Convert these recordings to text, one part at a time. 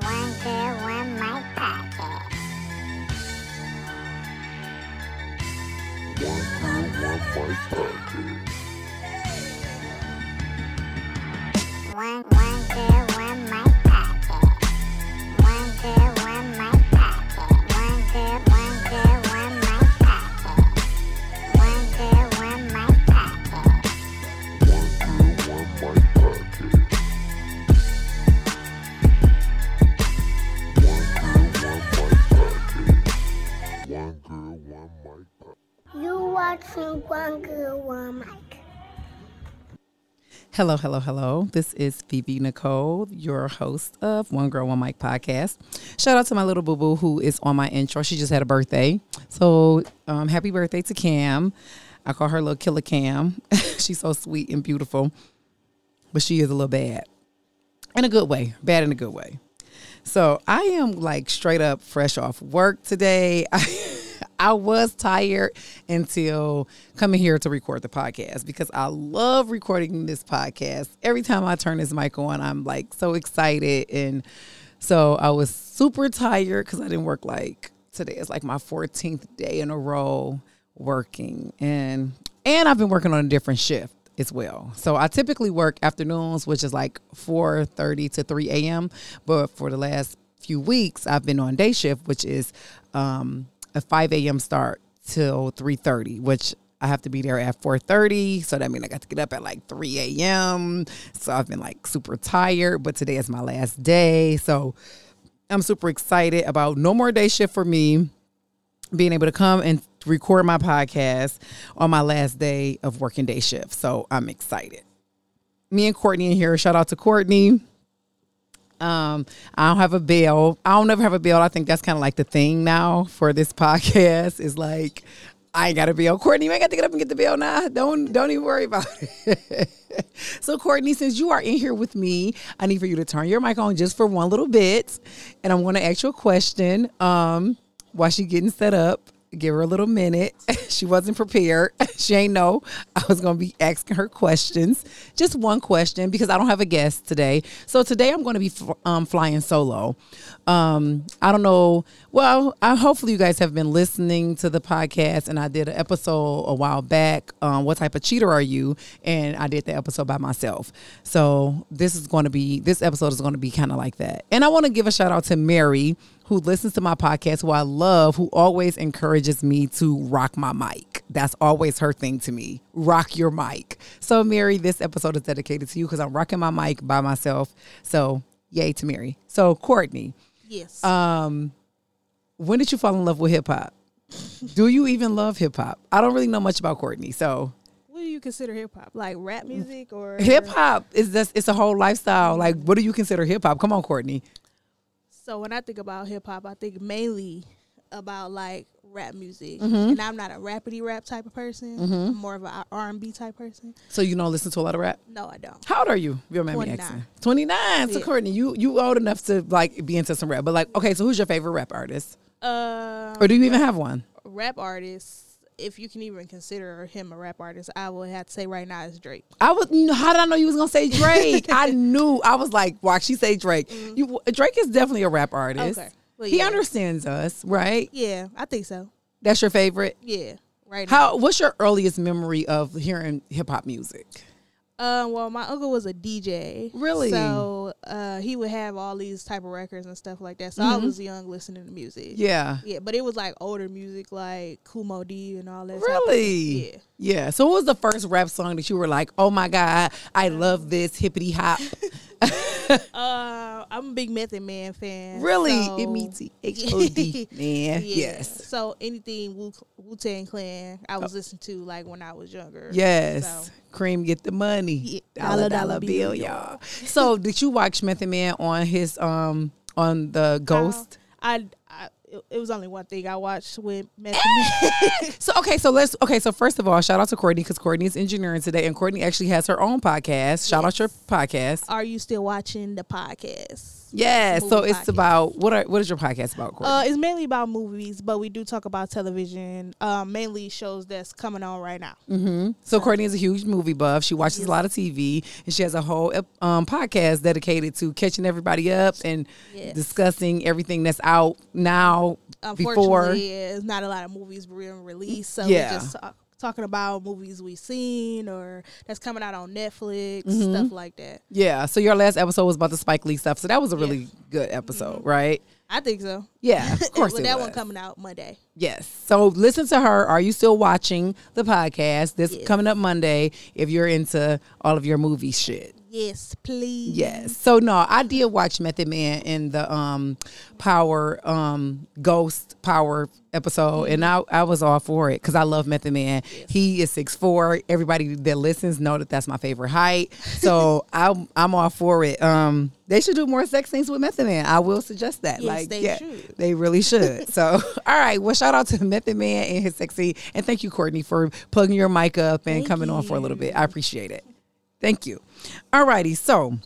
One Girl, One Mic podcast. One Girl, One Mic podcast. Hello, hello, hello. This is Phoebe Nicole, your host of One Girl, One Mic podcast. Shout out to my little boo boo who is on my intro. She just had a birthday. So, um, happy birthday to Cam. I call her little killer Cam. She's so sweet and beautiful, but she is a little bad in a good way, bad in a good way. So, I am like straight up fresh off work today. I was tired until coming here to record the podcast because I love recording this podcast. Every time I turn this mic on, I'm like so excited. And so I was super tired because I didn't work like today is like my 14th day in a row working. And and I've been working on a different shift as well. So I typically work afternoons, which is like 4:30 to 3 a.m. But for the last few weeks, I've been on day shift, which is um, a 5 a.m. start till 3:30, which I have to be there at 4:30. So that means I got to get up at like 3 a.m. So I've been like super tired, but today is my last day. So I'm super excited about no more day shift for me being able to come and record my podcast on my last day of working day shift. So I'm excited. Me and Courtney in here. Shout out to Courtney. Um, I don't have a bill. I don't ever have a bill. I think that's kind of like the thing now for this podcast is like I ain't got a bill. Courtney, you ain't got to get up and get the bill now. Don't don't even worry about it. so Courtney, since you are in here with me, I need for you to turn your mic on just for one little bit, and I'm going to ask you a question. Um, while she getting set up. Give her a little minute. she wasn't prepared. She ain't know I was gonna be asking her questions. Just one question because I don't have a guest today. So today I'm gonna be fl- um, flying solo. Um, I don't know. Well, I, hopefully you guys have been listening to the podcast, and I did an episode a while back. Um, what type of cheater are you? And I did the episode by myself. So this is going to be this episode is going to be kind of like that. And I want to give a shout out to Mary who listens to my podcast, who I love, who always encourages me to rock my mic. That's always her thing to me. Rock your mic. So, Mary, this episode is dedicated to you because I'm rocking my mic by myself. So, yay to Mary. So, Courtney, Yes. um, when did you fall in love with hip hop? Do you even love hip hop? I don't really know much about Courtney. So, what do you consider hip hop? Like rap music or hip hop is this it's a whole lifestyle. Like, what do you consider hip hop? Come on, Courtney. So when I think about hip hop, I think mainly about like rap music, Mm-hmm. and I'm not a rapidy rap type of person. I'm more of a R and B type person. So, you don't listen to a lot of rap? No, I don't. How old are you? If you don't mind me 29. asking. 29. So Yeah. Courtney, you you old enough to like be into some rap. But like, okay, so who's your favorite rap artist? Uh, Or do you even have one? rap artist. If you can even consider him a rap artist, I would have to say right now is Drake. I was how did I know you was gonna say Drake? I knew I was like, why she say Drake? You Drake is definitely a rap artist. Mm-hmm. Okay. Well, He yeah. understands us, right? Yeah, I think so. That's your favorite? Yeah, right. How what's your earliest memory of hearing hip hop music? Uh, well, my uncle was a DJ. Really? So uh, he would have all these type of records and stuff like that. So I was young listening to music. Mm-hmm. Yeah. Yeah, but it was like older music, like Kool Moe Dee and all that. Really? Yeah. Yeah. So what was the first rap song that you were like, oh my God, I love this hippity hop? Uh, I'm a big Method Man fan. Really? so- M E T H O D. Man. Yeah. Yes. So anything Wu Wu Tang Clan, I was listening to like when I was younger. Yes. So, C.R.E.A.M. get the money. Yeah. Dollar Dollar, dollar bill, bill, y'all. So did you watch Method Man on his um on the Ghost? I, I it, it was only one thing I watched with Method Man. So okay, so let's okay. So first of all, shout out to Courtney because Courtney is engineering today, and Courtney actually has her own podcast. Shout out your podcast. Are you still watching the podcast? Yeah. So it's podcast. about what? Are, what is your podcast about, Courtney? Uh, it's mainly about movies, but we do talk about television. Um, mainly shows that's coming on right now. hmm So Courtney is a huge movie buff. She watches a lot of TV, and she has a whole um, podcast dedicated to catching everybody up and Yes. discussing everything that's out now. Before, Unfortunately, it's not a lot of movies being released, so Yeah. we're just talk, talking about movies we've seen or that's coming out on Netflix, Mm-hmm. stuff like that. yeah. So your last episode was about the Spike Lee stuff. So that was a really good episode, right? I think so. Yeah, of course With it that was. one coming out Monday. Yes. So listen to her. Are you still watching the podcast? This Yes. coming up Monday if you're into all of your movie shit. Yes, please. Yes. So no, I did watch Method Man in the um Power um Ghost Power episode and I I was all for it cuz I love Method Man. He is six four. Everybody that listens know that that's my favorite height. So I'm I'm all for it. Um they should do more sex scenes with Method Man. I will suggest that. Yes, like they yeah, should. they really should. So, all right. Well, shout out to Method Man and his sexy, and thank you, Courtney, for plugging your mic up and Thank coming on for a little bit. I appreciate it. Thank you. All righty. So,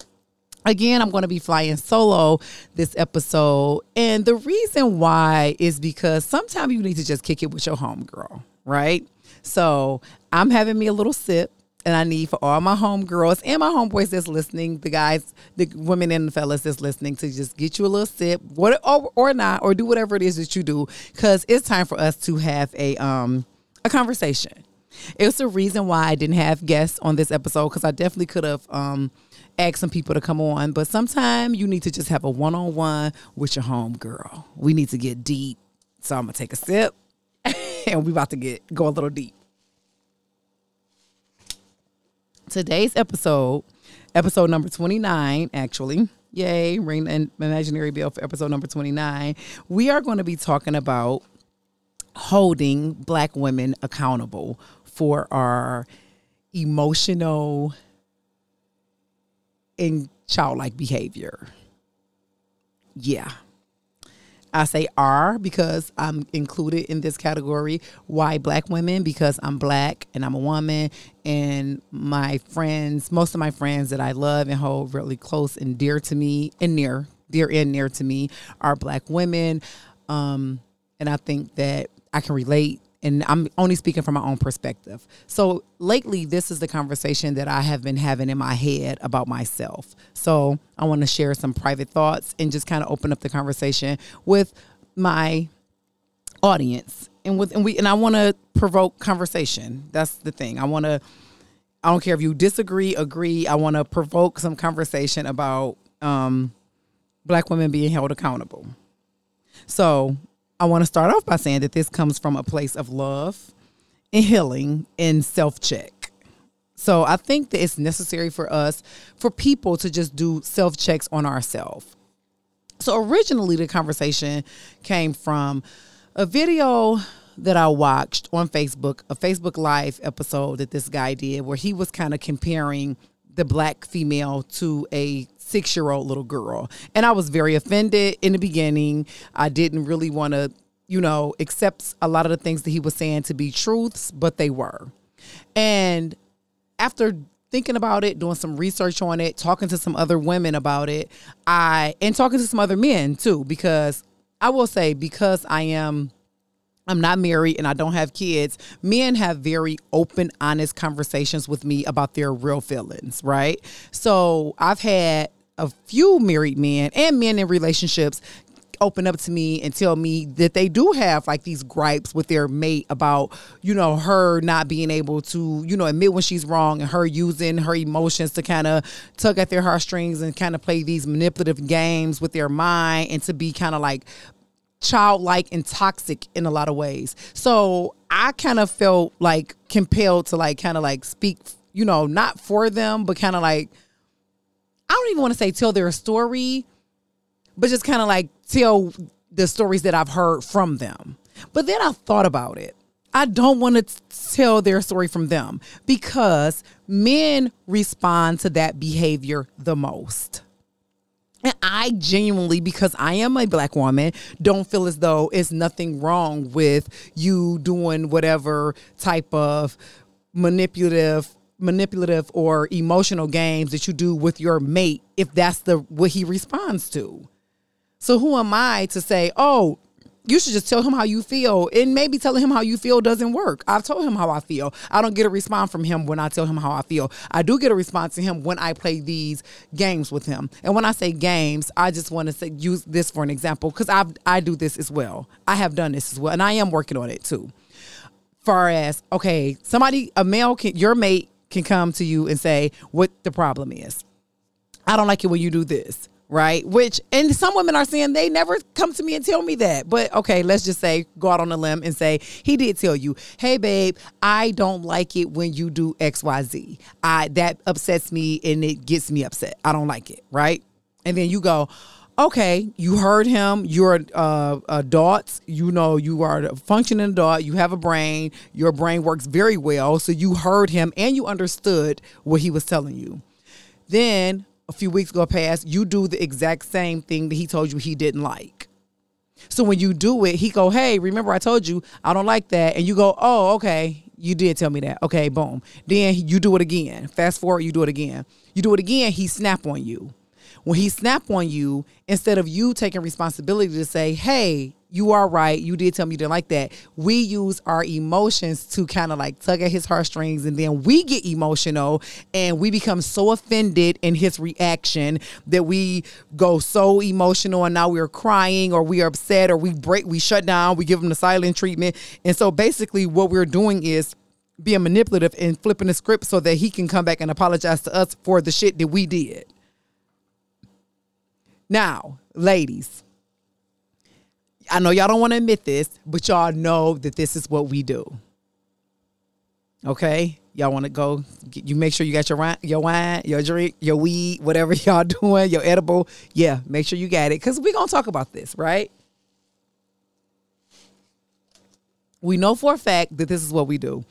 again, I'm going to be flying solo this episode, and the reason why is because sometimes you need to just kick it with your homegirl, right? So, I'm having me a little sip. And I need for all my homegirls and my homeboys that's listening, the guys, the women and the fellas that's listening, to just get you a little sip, what or, or not, or do whatever it is that you do, because it's time for us to have a um a conversation. It's the reason why I didn't have guests on this episode because I definitely could have um asked some people to come on, but sometimes you need to just have a one on one with your homegirl. We need to get deep, so I'm gonna take a sip, and we're about to get go a little deep. today's episode, episode number 29, actually. Yay, ring an imaginary bell for episode number 29. We are going to be talking about holding black women accountable for our emotional and childlike behavior. Yeah. I say are because I'm included in this category. Why black women? Because I'm black and I'm a woman, and my friends, most of my friends that I love and hold really close and dear to me, and near, dear and near to me, are black women. Um, and I think that I can relate. And I'm only speaking from my own perspective. So lately, this is the conversation that I have been having in my head about myself. So I want to share some private thoughts and just kind of open up the conversation with my audience and with and we and I want to provoke conversation. That's the thing. I want to I don't care if you disagree, agree. I want to provoke some conversation about um black women being held accountable. So, I want to start off by saying that this comes from a place of love and healing and self-check. So, I think that it's necessary for us for people to just do self-checks on ourselves. So originally, the conversation came from a video that I watched on Facebook, a Facebook Live episode that this guy did, where he was kind of comparing the black female to a six year old little girl. And I was very offended in the beginning. I didn't really want to, you know, accept a lot of the things that he was saying to be truths, but they were. And after thinking about it, doing some research on it, talking to some other women about it, I and talking to some other men too, because I will say because I am I'm not married and I don't have kids. Men have very open, honest conversations with me about their real feelings, right? So I've had a few married men and men in relationships open up to me and tell me that they do have like these gripes with their mate about you know her not being able to you know admit when she's wrong and her using her emotions to kind of tug at their heartstrings and kind of play these manipulative games with their mind and to be kind of like childlike and toxic in a lot of ways. So I kind of felt like compelled to like kind of like speak, you know, not for them, but kind of like I don't even want to say tell their story, but just kind of like tell the stories that I've heard from them. But then I thought about it. I don't want to tell their story from them because men respond to that behavior the most And I genuinely, because I am a black woman, don't feel as though it's nothing wrong with you doing whatever type of manipulative manipulative or emotional games that you do with your mate if that's the what he responds to. So who am I to say, "Oh, you should just tell him how you feel. And maybe telling him how you feel doesn't work. I've told him how I feel. I don't get a response from him when I tell him how I feel. I do get a response to him when I play these games with him. And when I say games, I just want to say use this for an example because I I do this as well. I have done this as well, and I am working on it too. Far as okay, somebody a male can your mate can come to you and say what the problem is. I don't like it when you do this right? Which and some women are saying they never come to me and tell me that. But okay, let's just say go out on a limb and say he did tell you, "Hey babe, I don't like it when you do XYZ. I that upsets me and it gets me upset. I don't like it." Right? And then you go, "Okay, you heard him. You're uh, adults. You know you are a functioning adult. You have a brain. Your brain works very well. So you heard him and you understood what he was telling you." Then a few weeks go past, you do the exact same thing that he told you he didn't like. So when you do it, he go, "Hey, remember I told you I don't like that," and you go, "Oh, okay, you did tell me that. Okay, boom." Then you do it again. Fast forward, you do it again. You do it again. He snap on you. When he snap on you, instead of you taking responsibility to say, "Hey, you are right. You did tell me you didn't like that." We use our emotions to kind of like tug at his heartstrings, and then we get emotional and we become so offended in his reaction that we go so emotional, and now we're crying or we are upset or we break, we shut down, we give him the silent treatment, and so basically what we're doing is being manipulative and flipping the script so that he can come back and apologize to us for the shit that we did. Now, ladies, I know y'all don't want to admit this, but y'all know that this is what we do. Okay? Y'all want to go, you make sure you got your wine, your wine, your drink, your weed, whatever y'all doing, your edible. Yeah, make sure you got it because we're going to talk about this, right? We know for a fact that this is what we do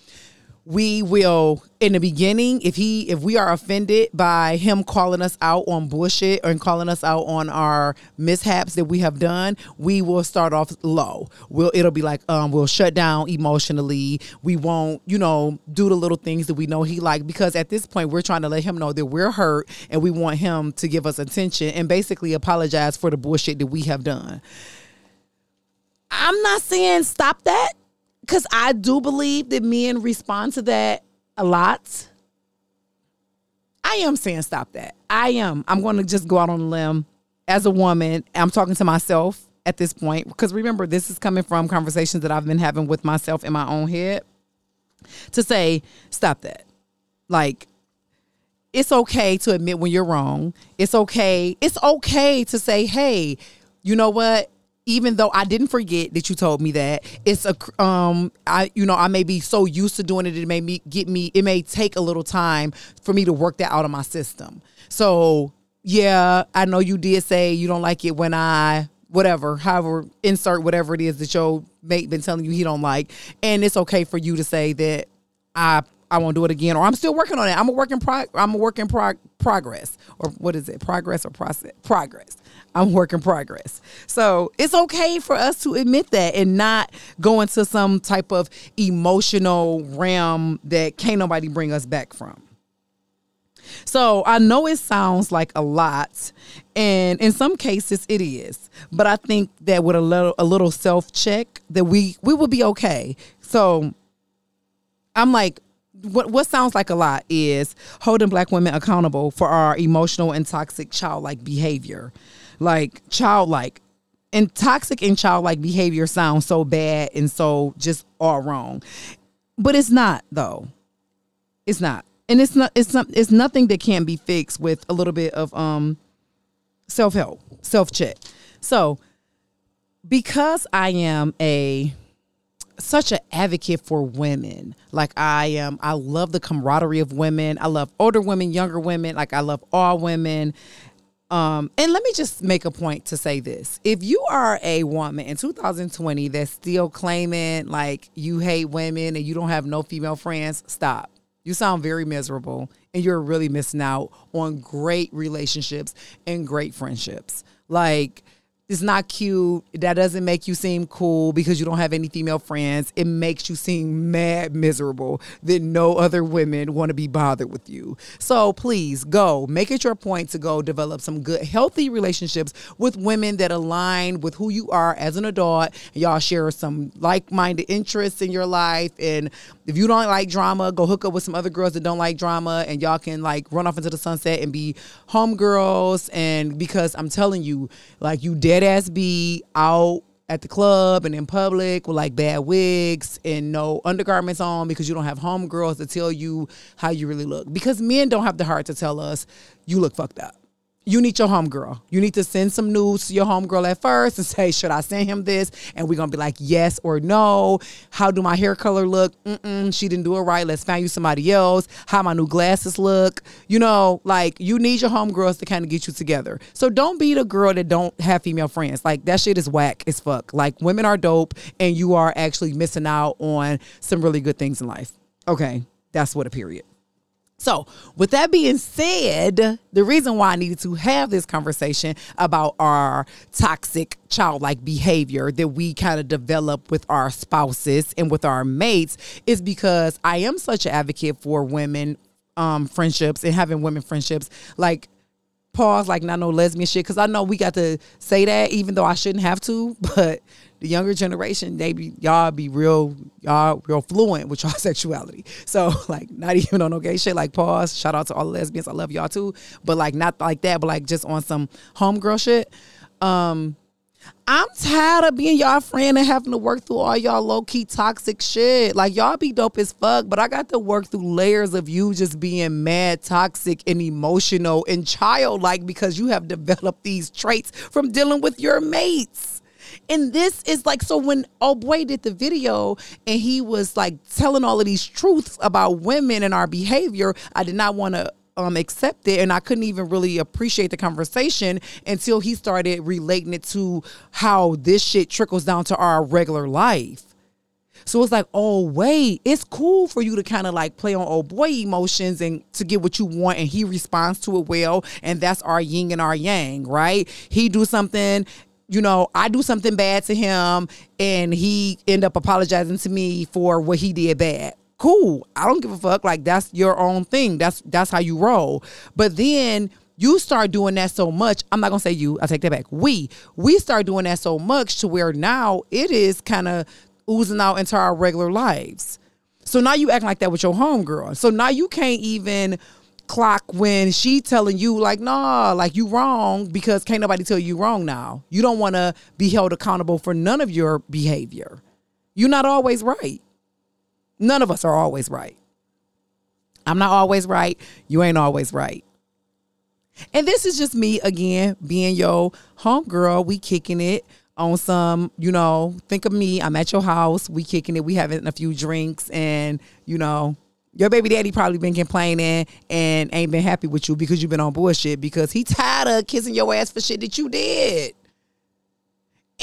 we will in the beginning if he if we are offended by him calling us out on bullshit and calling us out on our mishaps that we have done we will start off low. We'll it'll be like um we'll shut down emotionally. We won't you know do the little things that we know he like because at this point we're trying to let him know that we're hurt and we want him to give us attention and basically apologize for the bullshit that we have done. I'm not saying stop that because I do believe that men respond to that a lot. I am saying stop that. I am. I'm going to just go out on a limb as a woman. I'm talking to myself at this point because remember, this is coming from conversations that I've been having with myself in my own head to say, stop that. Like, it's okay to admit when you're wrong. It's okay. It's okay to say, hey, you know what? Even though I didn't forget that you told me that, it's a um I you know I may be so used to doing it it may me get me it may take a little time for me to work that out of my system. So yeah, I know you did say you don't like it when I whatever, however, insert whatever it is that your mate been telling you he don't like, and it's okay for you to say that I I won't do it again, or I'm still working on it. I'm a work in prog- I'm a work in prog- progress, or what is it? Progress or process? Progress. I'm work in progress. So it's okay for us to admit that and not go into some type of emotional realm that can't nobody bring us back from. So I know it sounds like a lot, and in some cases it is. But I think that with a little a little self check, that we we will be okay. So I'm like, what what sounds like a lot is holding black women accountable for our emotional and toxic childlike behavior. Like childlike and toxic and childlike behavior sounds so bad and so just all wrong. But it's not though. It's not. And it's not it's not it's nothing that can't be fixed with a little bit of um self-help, self-check. So because I am a such an advocate for women. Like I am, I love the camaraderie of women. I love older women, younger women. Like I love all women. Um, and let me just make a point to say this: if you are a woman in 2020 that's still claiming like you hate women and you don't have no female friends, stop. You sound very miserable, and you're really missing out on great relationships and great friendships. Like, it's not cute. That doesn't make you seem cool because you don't have any female friends. It makes you seem mad miserable that no other women want to be bothered with you. So please go make it your point to go develop some good, healthy relationships with women that align with who you are as an adult. Y'all share some like minded interests in your life. And if you don't like drama, go hook up with some other girls that don't like drama and y'all can like run off into the sunset and be homegirls. And because I'm telling you, like, you dead ass be out at the club and in public with like bad wigs and no undergarments on because you don't have homegirls to tell you how you really look. Because men don't have the heart to tell us you look fucked up. You need your homegirl. You need to send some news to your homegirl at first and say, should I send him this? And we're gonna be like, yes or no. How do my hair color look? Mm-mm, she didn't do it right. Let's find you somebody else. How my new glasses look? You know, like you need your homegirls to kind of get you together. So don't be the girl that don't have female friends. Like that shit is whack as fuck. Like women are dope, and you are actually missing out on some really good things in life. Okay, that's what a period. So, with that being said, the reason why I needed to have this conversation about our toxic childlike behavior that we kind of develop with our spouses and with our mates is because I am such an advocate for women um, friendships and having women friendships. Like, pause, like not no lesbian shit, because I know we got to say that even though I shouldn't have to, but the younger generation, they be y'all be real y'all real fluent with y'all sexuality. So like not even on no gay shit. Like pause. Shout out to all the lesbians. I love y'all too. But like not like that, but like just on some homegirl shit. Um I'm tired of being y'all friend and having to work through all y'all low key toxic shit. Like y'all be dope as fuck, but I got to work through layers of you just being mad, toxic, and emotional and childlike because you have developed these traits from dealing with your mates. And this is like so when oh boy did the video and he was like telling all of these truths about women and our behavior, I did not want to um accept it and I couldn't even really appreciate the conversation until he started relating it to how this shit trickles down to our regular life. So it's like, oh wait, it's cool for you to kind of like play on old boy emotions and to get what you want, and he responds to it well, and that's our yin and our yang, right? He do something, you know, I do something bad to him, and he end up apologizing to me for what he did bad. Cool, I don't give a fuck. Like that's your own thing. That's that's how you roll. But then you start doing that so much. I'm not gonna say you. I take that back. We we start doing that so much to where now it is kind of oozing out into our regular lives. So now you acting like that with your homegirl. So now you can't even clock when she telling you like, nah, like you wrong because can't nobody tell you wrong now. You don't want to be held accountable for none of your behavior. You're not always right. None of us are always right. I'm not always right. You ain't always right. And this is just me again being your homegirl. We kicking it on some, you know, think of me. I'm at your house. We kicking it. We having a few drinks and, you know, your baby daddy probably been complaining and ain't been happy with you because you've been on bullshit because he tired of kissing your ass for shit that you did.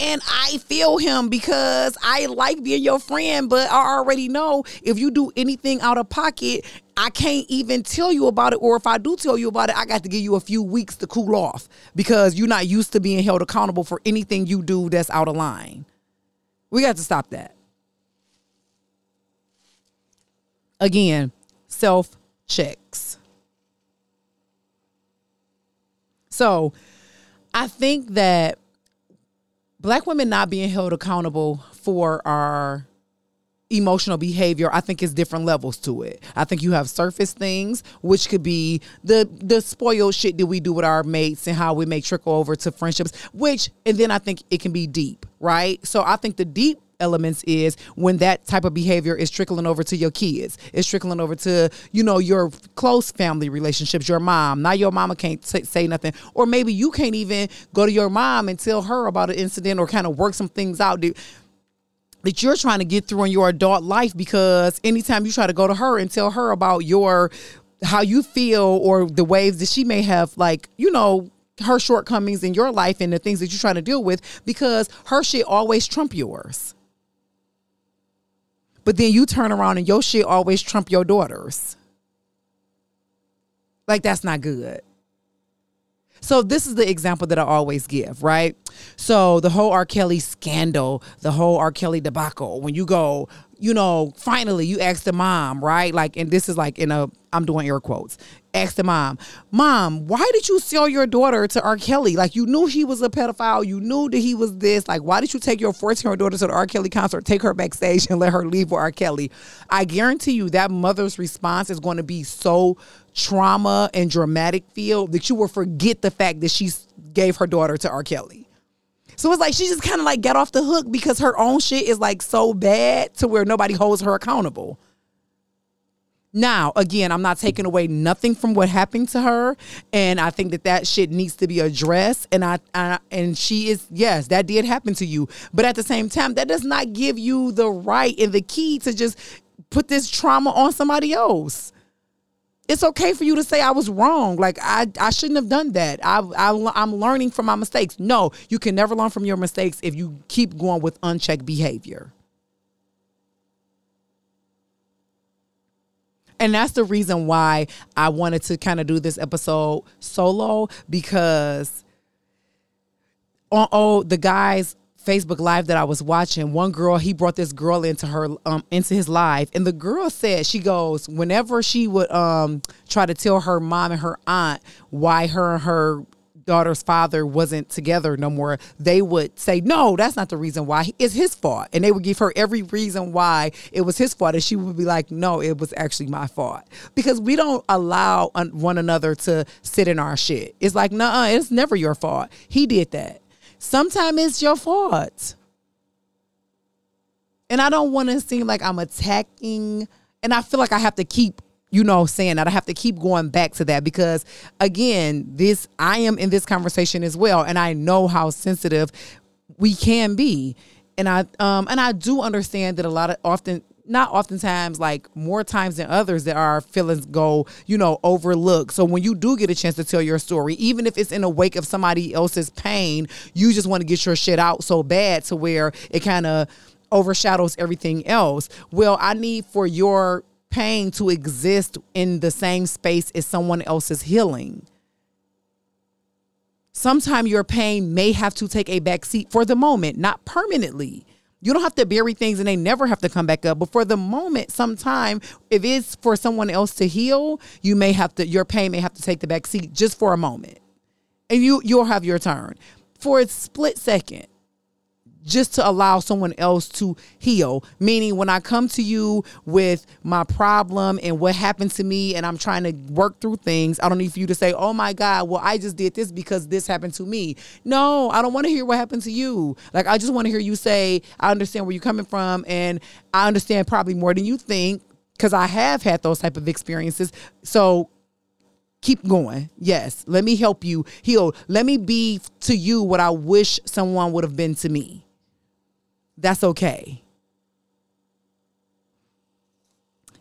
And I feel him because I like being your friend, but I already know if you do anything out of pocket, I can't even tell you about it. Or if I do tell you about it, I got to give you a few weeks to cool off because you're not used to being held accountable for anything you do that's out of line. We got to stop that. Again, self checks. So I think that black women not being held accountable for our emotional behavior i think is different levels to it i think you have surface things which could be the the spoiled shit that we do with our mates and how we make trickle over to friendships which and then i think it can be deep right so i think the deep elements is when that type of behavior is trickling over to your kids. It's trickling over to you know your close family relationships your mom. Now your mama can't say, say nothing. Or maybe you can't even go to your mom and tell her about an incident or kind of work some things out that, that you're trying to get through in your adult life because anytime you try to go to her and tell her about your how you feel or the ways that she may have like you know her shortcomings in your life and the things that you're trying to deal with because her shit always trump yours but then you turn around and your shit always trump your daughters. Like that's not good. So this is the example that I always give, right? So the whole R. Kelly scandal, the whole R. Kelly debacle, when you go you know, finally you ask the mom, right? Like, and this is like in a, I'm doing air quotes. Ask the mom, mom, why did you sell your daughter to R. Kelly? Like, you knew he was a pedophile. You knew that he was this. Like, why did you take your 14 year old daughter to the R. Kelly concert, take her backstage, and let her leave with R. Kelly? I guarantee you that mother's response is going to be so trauma and dramatic feel that you will forget the fact that she gave her daughter to R. Kelly. So it's like she just kind of like got off the hook because her own shit is like so bad to where nobody holds her accountable. Now, again, I'm not taking away nothing from what happened to her, and I think that that shit needs to be addressed. And I, I, and she is yes, that did happen to you, but at the same time, that does not give you the right and the key to just put this trauma on somebody else. It's okay for you to say I was wrong. Like I, I shouldn't have done that. I, I, I'm learning from my mistakes. No, you can never learn from your mistakes if you keep going with unchecked behavior. And that's the reason why I wanted to kind of do this episode solo because on oh the guys Facebook live that I was watching, one girl he brought this girl into her um into his live, and the girl said she goes whenever she would um try to tell her mom and her aunt why her and her daughter's father wasn't together no more, they would say, No, that's not the reason why. It's his fault. And they would give her every reason why it was his fault. And she would be like, No, it was actually my fault. Because we don't allow one another to sit in our shit. It's like, Nah, it's never your fault. He did that. Sometimes it's your fault. And I don't want to seem like I'm attacking, and I feel like I have to keep you know saying that i have to keep going back to that because again this i am in this conversation as well and i know how sensitive we can be and i um and i do understand that a lot of often not oftentimes like more times than others that our feelings go you know overlooked so when you do get a chance to tell your story even if it's in the wake of somebody else's pain you just want to get your shit out so bad to where it kind of overshadows everything else well i need for your pain to exist in the same space as someone else's healing. Sometimes your pain may have to take a back seat for the moment, not permanently. You don't have to bury things and they never have to come back up. But for the moment, sometime, if it's for someone else to heal, you may have to your pain may have to take the back seat just for a moment. And you you'll have your turn. For a split second just to allow someone else to heal. Meaning, when I come to you with my problem and what happened to me, and I'm trying to work through things, I don't need for you to say, Oh my God, well, I just did this because this happened to me. No, I don't want to hear what happened to you. Like, I just want to hear you say, I understand where you're coming from, and I understand probably more than you think because I have had those type of experiences. So keep going. Yes, let me help you heal. Let me be to you what I wish someone would have been to me that's okay.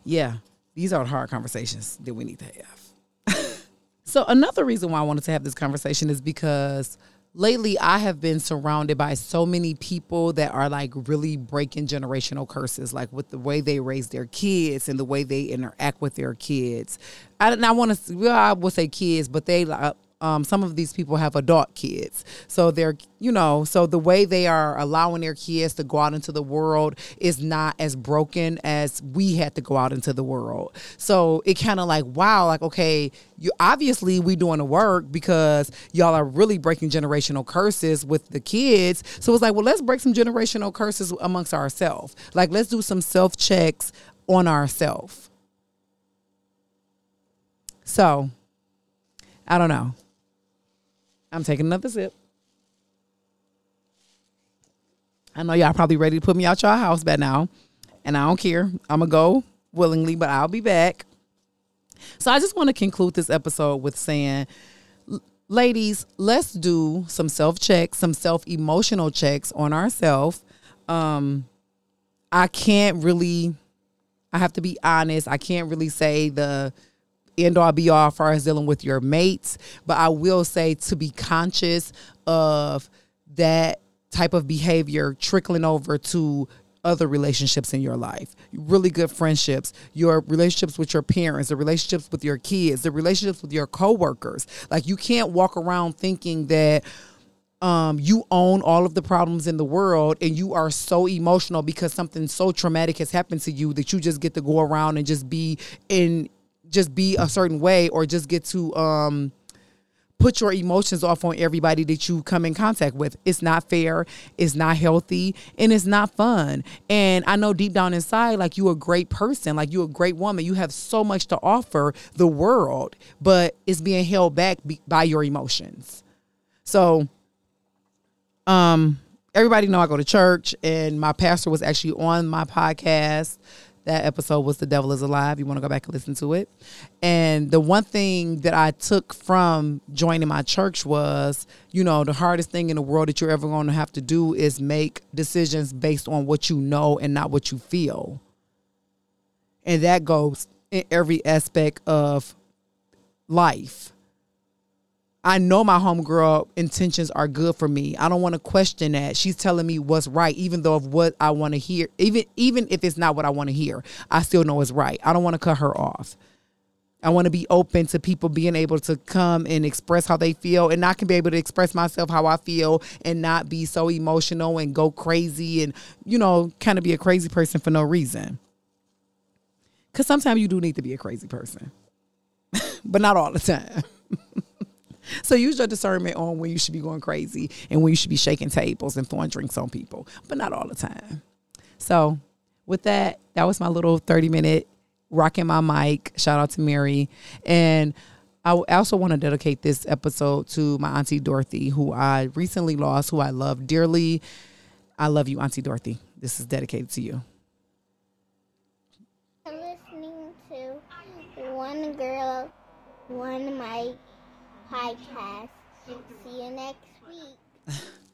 Yeah, these are the hard conversations that we need to have. so, another reason why I wanted to have this conversation is because lately I have been surrounded by so many people that are like really breaking generational curses, like with the way they raise their kids and the way they interact with their kids. I, I want to, well, I will say kids, but they, uh, um, some of these people have adult kids. So they're, you know, so the way they are allowing their kids to go out into the world is not as broken as we had to go out into the world. So it kind of like, wow, like, okay, you obviously we doing the work because y'all are really breaking generational curses with the kids. So it's like, well, let's break some generational curses amongst ourselves. Like, let's do some self checks on ourselves. So, I don't know. I'm taking another sip. I know y'all probably ready to put me out y'all house by now, and I don't care. I'm gonna go willingly, but I'll be back. So I just want to conclude this episode with saying, ladies, let's do some self checks, some self emotional checks on ourselves. Um, I can't really, I have to be honest. I can't really say the end all be all as far as dealing with your mates. But I will say to be conscious of that type of behavior trickling over to other relationships in your life, really good friendships, your relationships with your parents, the relationships with your kids, the relationships with your coworkers. Like you can't walk around thinking that um, you own all of the problems in the world and you are so emotional because something so traumatic has happened to you that you just get to go around and just be in just be a certain way or just get to um put your emotions off on everybody that you come in contact with. It's not fair, it's not healthy, and it's not fun. And I know deep down inside, like you're a great person, like you're a great woman. You have so much to offer the world, but it's being held back be- by your emotions. So, um, everybody know I go to church, and my pastor was actually on my podcast. That episode was "The Devil Is Alive." You want to go back and listen to it. And the one thing that I took from joining my church was, you know, the hardest thing in the world that you're ever going to have to do is make decisions based on what you know and not what you feel. And that goes in every aspect of life. I know my homegirl intentions are good for me. I don't want to question that. She's telling me what's right, even though of what I want to hear. Even even if it's not what I want to hear, I still know it's right. I don't want to cut her off. I want to be open to people being able to come and express how they feel, and I can be able to express myself how I feel, and not be so emotional and go crazy, and you know, kind of be a crazy person for no reason. Because sometimes you do need to be a crazy person, but not all the time. So use your discernment on when you should be going crazy and when you should be shaking tables and throwing drinks on people, but not all the time. So with that, that was my little 30 minute rocking my mic. Shout out to Mary. And I also want to dedicate this episode to my auntie Dorothy, who I recently lost, who I love dearly. I love you, Auntie Dorothy. This is dedicated to you. I'm listening to One Girl, One Mic podcast. See you next week.